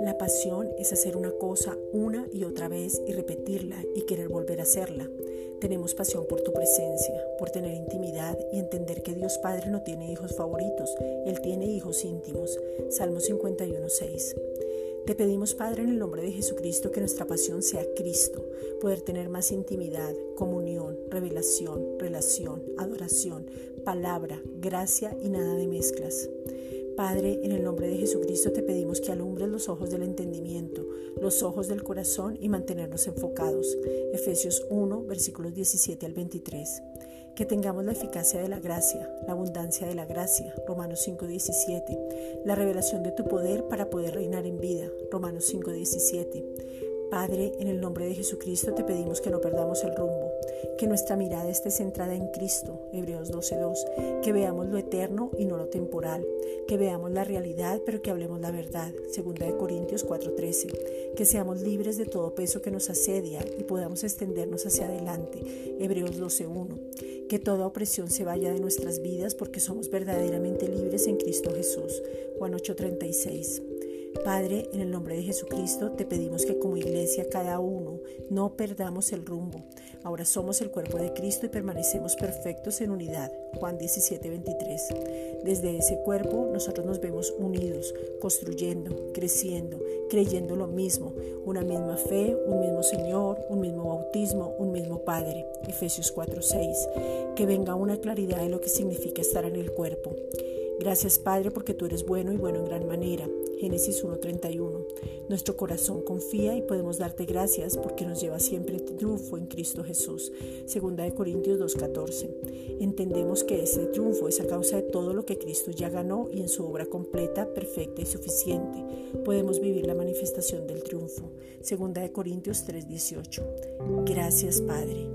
La pasión es hacer una cosa una y otra vez y repetirla y querer volver a hacerla. Tenemos pasión por tu presencia, por tener intimidad y entender que Dios Padre no tiene hijos favoritos, Él tiene hijos íntimos. Salmo 51.6. Te pedimos, Padre, en el nombre de Jesucristo, que nuestra pasión sea Cristo, poder tener más intimidad, comunión, revelación, relación, adoración, palabra, gracia y nada de mezclas. Padre, en el nombre de Jesucristo te pedimos que alumbres los ojos del entendimiento, los ojos del corazón y mantenernos enfocados. Efesios 1, versículos 17 al 23. Que tengamos la eficacia de la gracia, la abundancia de la gracia, Romanos 5, 17. La revelación de tu poder para poder reinar en vida, Romanos 5, 17 Padre, en el nombre de Jesucristo te pedimos que no perdamos el rumbo, que nuestra mirada esté centrada en Cristo, Hebreos 12.2, que veamos lo eterno y no lo temporal, que veamos la realidad pero que hablemos la verdad, 2 Corintios 4.13, que seamos libres de todo peso que nos asedia y podamos extendernos hacia adelante, Hebreos 12.1, que toda opresión se vaya de nuestras vidas porque somos verdaderamente libres en Cristo Jesús, Juan 8.36. Padre, en el nombre de Jesucristo, te pedimos que como iglesia cada uno no perdamos el rumbo. Ahora somos el cuerpo de Cristo y permanecemos perfectos en unidad. Juan 17, 23. Desde ese cuerpo nosotros nos vemos unidos, construyendo, creciendo, creyendo lo mismo, una misma fe, un mismo Señor, un mismo bautismo, un mismo Padre. Efesios 4, 6. Que venga una claridad de lo que significa estar en el cuerpo. Gracias Padre porque tú eres bueno y bueno en gran manera. Génesis 1.31. Nuestro corazón confía y podemos darte gracias porque nos lleva siempre triunfo en Cristo Jesús. Segunda de Corintios 2.14. Entendemos que ese triunfo es a causa de todo lo que Cristo ya ganó y en su obra completa, perfecta y suficiente. Podemos vivir la manifestación del triunfo. Segunda de Corintios 3.18. Gracias Padre.